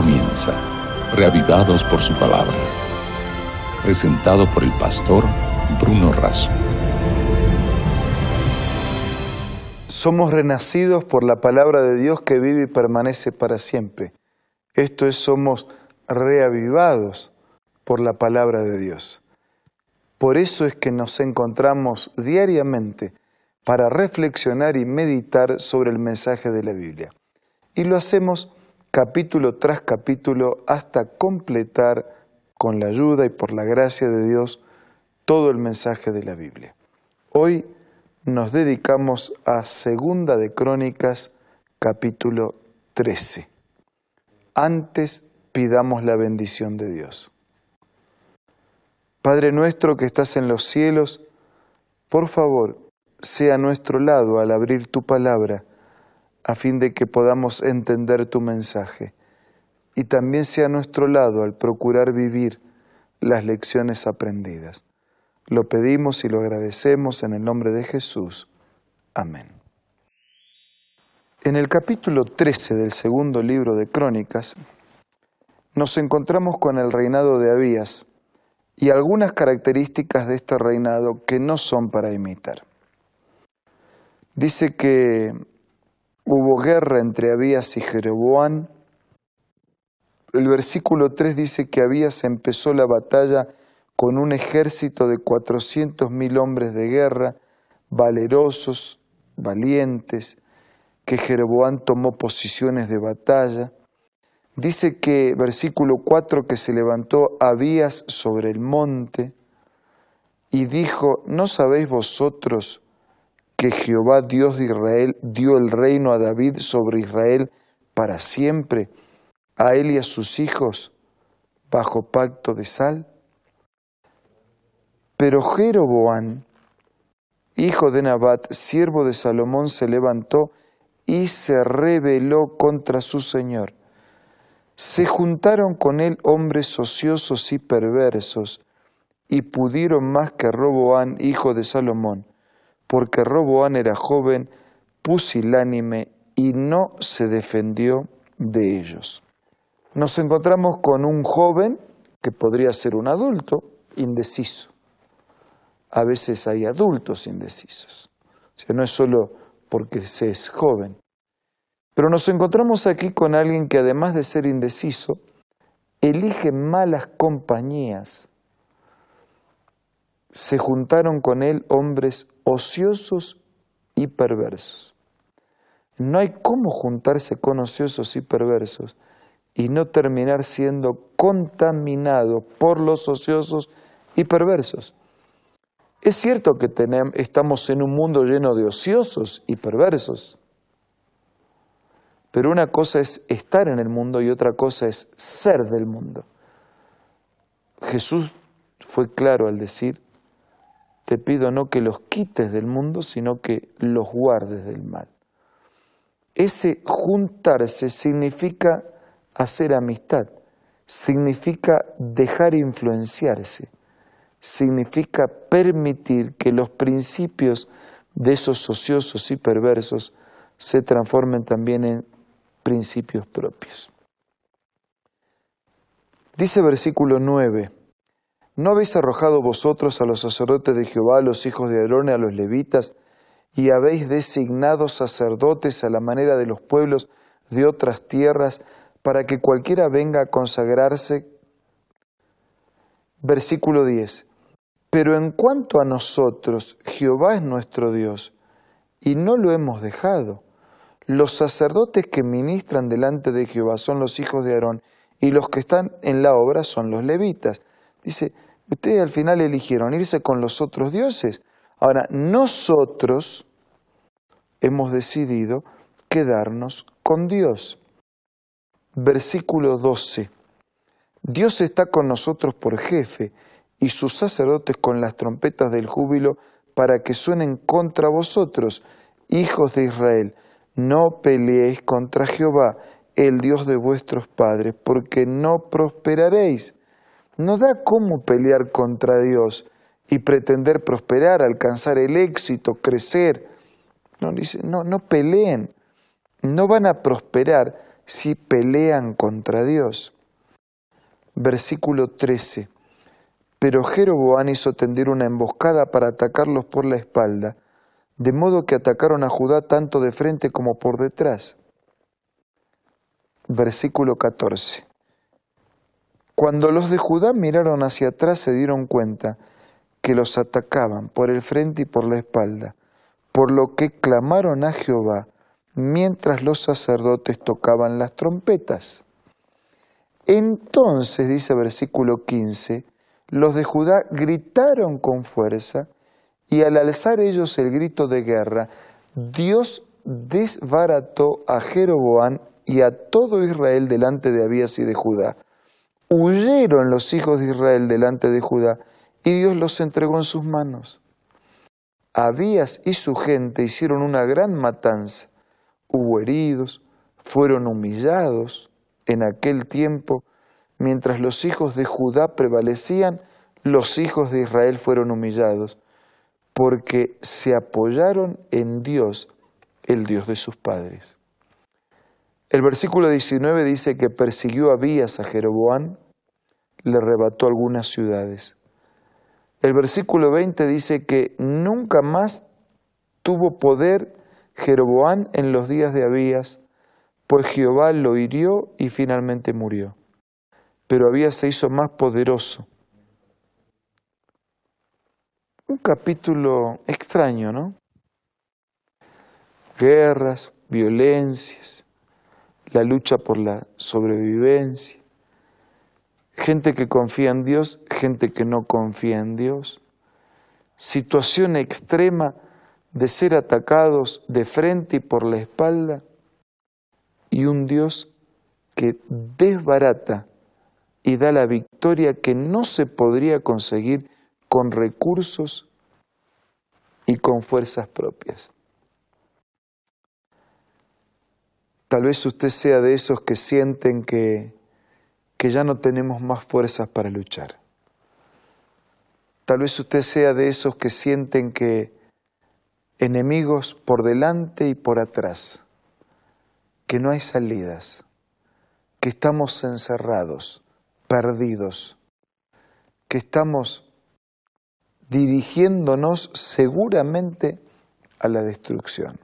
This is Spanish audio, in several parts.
comienza, reavivados por su palabra. Presentado por el pastor Bruno Razo. Somos renacidos por la palabra de Dios que vive y permanece para siempre. Esto es, somos reavivados por la palabra de Dios. Por eso es que nos encontramos diariamente para reflexionar y meditar sobre el mensaje de la Biblia. Y lo hacemos capítulo tras capítulo hasta completar con la ayuda y por la gracia de Dios todo el mensaje de la Biblia. Hoy nos dedicamos a Segunda de Crónicas capítulo 13. Antes pidamos la bendición de Dios. Padre nuestro que estás en los cielos, por favor, sea a nuestro lado al abrir tu palabra, a fin de que podamos entender tu mensaje, y también sea a nuestro lado al procurar vivir las lecciones aprendidas. Lo pedimos y lo agradecemos en el nombre de Jesús. Amén. En el capítulo 13 del segundo libro de Crónicas, nos encontramos con el reinado de Abías, y algunas características de este reinado que no son para imitar. Dice que hubo guerra entre Abías y Jeroboán. El versículo 3 dice que Abías empezó la batalla con un ejército de cuatrocientos mil hombres de guerra, valerosos, valientes, que Jeroboán tomó posiciones de batalla. Dice que, versículo 4, que se levantó Abías sobre el monte y dijo, ¿no sabéis vosotros que Jehová Dios de Israel dio el reino a David sobre Israel para siempre, a él y a sus hijos, bajo pacto de sal? Pero Jeroboán, hijo de Nabat, siervo de Salomón, se levantó y se rebeló contra su señor se juntaron con él hombres ociosos y perversos, y pudieron más que Roboán, hijo de Salomón, porque Roboán era joven, pusilánime, y no se defendió de ellos. Nos encontramos con un joven, que podría ser un adulto, indeciso. A veces hay adultos indecisos. O sea, no es solo porque se es joven. Pero nos encontramos aquí con alguien que además de ser indeciso, elige malas compañías. Se juntaron con él hombres ociosos y perversos. No hay cómo juntarse con ociosos y perversos y no terminar siendo contaminado por los ociosos y perversos. Es cierto que tenemos, estamos en un mundo lleno de ociosos y perversos, pero una cosa es estar en el mundo y otra cosa es ser del mundo. Jesús fue claro al decir, te pido no que los quites del mundo, sino que los guardes del mal. Ese juntarse significa hacer amistad, significa dejar influenciarse, significa permitir que los principios de esos ociosos y perversos se transformen también en principios propios. Dice versículo 9, ¿no habéis arrojado vosotros a los sacerdotes de Jehová, a los hijos de Aarón, a los levitas, y habéis designado sacerdotes a la manera de los pueblos de otras tierras, para que cualquiera venga a consagrarse? Versículo 10, pero en cuanto a nosotros, Jehová es nuestro Dios, y no lo hemos dejado los sacerdotes que ministran delante de Jehová son los hijos de Aarón y los que están en la obra son los levitas. Dice, ustedes al final eligieron irse con los otros dioses. Ahora, nosotros hemos decidido quedarnos con Dios. Versículo 12. Dios está con nosotros por jefe y sus sacerdotes con las trompetas del júbilo para que suenen contra vosotros, hijos de Israel no peleéis contra Jehová, el Dios de vuestros padres, porque no prosperaréis. No da cómo pelear contra Dios y pretender prosperar, alcanzar el éxito, crecer. No, dice, no, no peleen. No van a prosperar si pelean contra Dios. Versículo 13. Pero Jeroboán hizo tender una emboscada para atacarlos por la espalda, de modo que atacaron a Judá tanto de frente como por detrás. Versículo 14. Cuando los de Judá miraron hacia atrás se dieron cuenta que los atacaban por el frente y por la espalda, por lo que clamaron a Jehová mientras los sacerdotes tocaban las trompetas. Entonces, dice versículo 15, los de Judá gritaron con fuerza y al alzar ellos el grito de guerra, Dios desbarató a Jeroboam y a todo Israel delante de Abías y de Judá. Huyeron los hijos de Israel delante de Judá y Dios los entregó en sus manos. Abías y su gente hicieron una gran matanza. Hubo heridos, fueron humillados en aquel tiempo. Mientras los hijos de Judá prevalecían, los hijos de Israel fueron humillados, porque se apoyaron en Dios, el Dios de sus padres. El versículo 19 dice que persiguió Abías a Jeroboán, le arrebató algunas ciudades. El versículo 20 dice que nunca más tuvo poder Jeroboán en los días de Abías, pues Jehová lo hirió y finalmente murió. Pero Abías se hizo más poderoso. Un capítulo extraño, ¿no? Guerras, violencias, la lucha por la sobrevivencia, gente que confía en Dios, gente que no confía en Dios, situación extrema de ser atacados de frente y por la espalda, y un Dios que desbarata y da la victoria que no se podría conseguir con recursos y con fuerzas propias. Tal vez usted sea de esos que sienten que, que ya no tenemos más fuerzas para luchar. Tal vez usted sea de esos que sienten que enemigos por delante y por atrás, que no hay salidas, que estamos encerrados, perdidos, que estamos dirigiéndonos seguramente a la destrucción.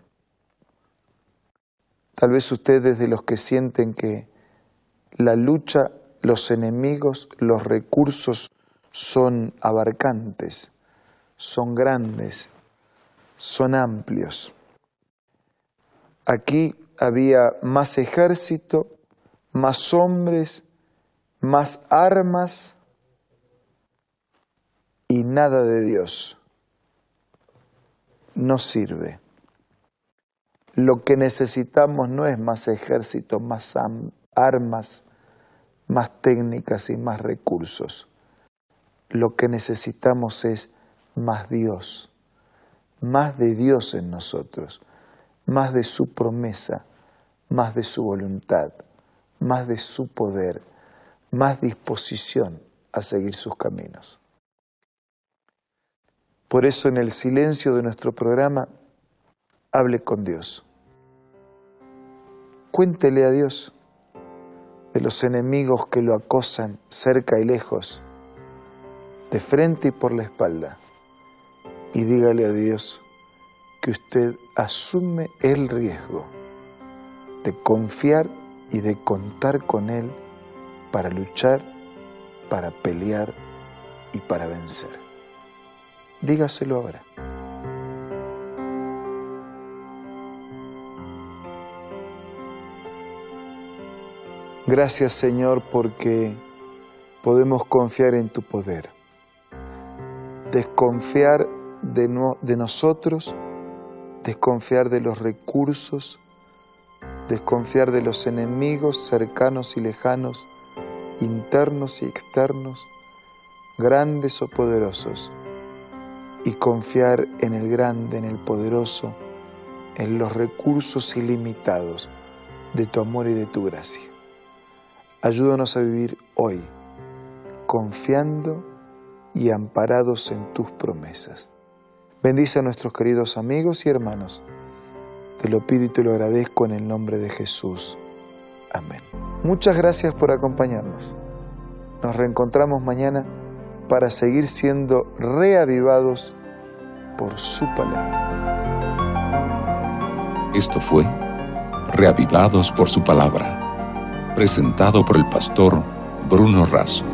Tal vez ustedes de los que sienten que la lucha, los enemigos, los recursos son abarcantes, son grandes, son amplios. Aquí había más ejército, más hombres, más armas y nada de Dios. No sirve. Lo que necesitamos no es más ejército, más armas, más técnicas y más recursos. Lo que necesitamos es más Dios, más de Dios en nosotros, más de su promesa, más de su voluntad, más de su poder, más disposición a seguir sus caminos. Por eso en el silencio de nuestro programa hable con Dios. Cuéntele a Dios de los enemigos que lo acosan cerca y lejos, de frente y por la espalda, y dígale a Dios que usted asume el riesgo de confiar y de contar con Él para luchar, para pelear y para vencer. Dígaselo ahora. Gracias Señor porque podemos confiar en tu poder. Desconfiar de, de nosotros, desconfiar de los recursos, desconfiar de los enemigos cercanos y lejanos, internos y externos, grandes o poderosos, y confiar en el grande, en el poderoso, en los recursos ilimitados de tu amor y de tu gracia. Ayúdanos a vivir hoy, confiando y amparados en tus promesas. Bendice a nuestros queridos amigos y hermanos. Te lo pido y te lo agradezco en el nombre de Jesús. Amén. Muchas gracias por acompañarnos. Nos reencontramos mañana para seguir siendo reavivados por su palabra. Esto fue Reavivados por su palabra presentado por el pastor Bruno Razo.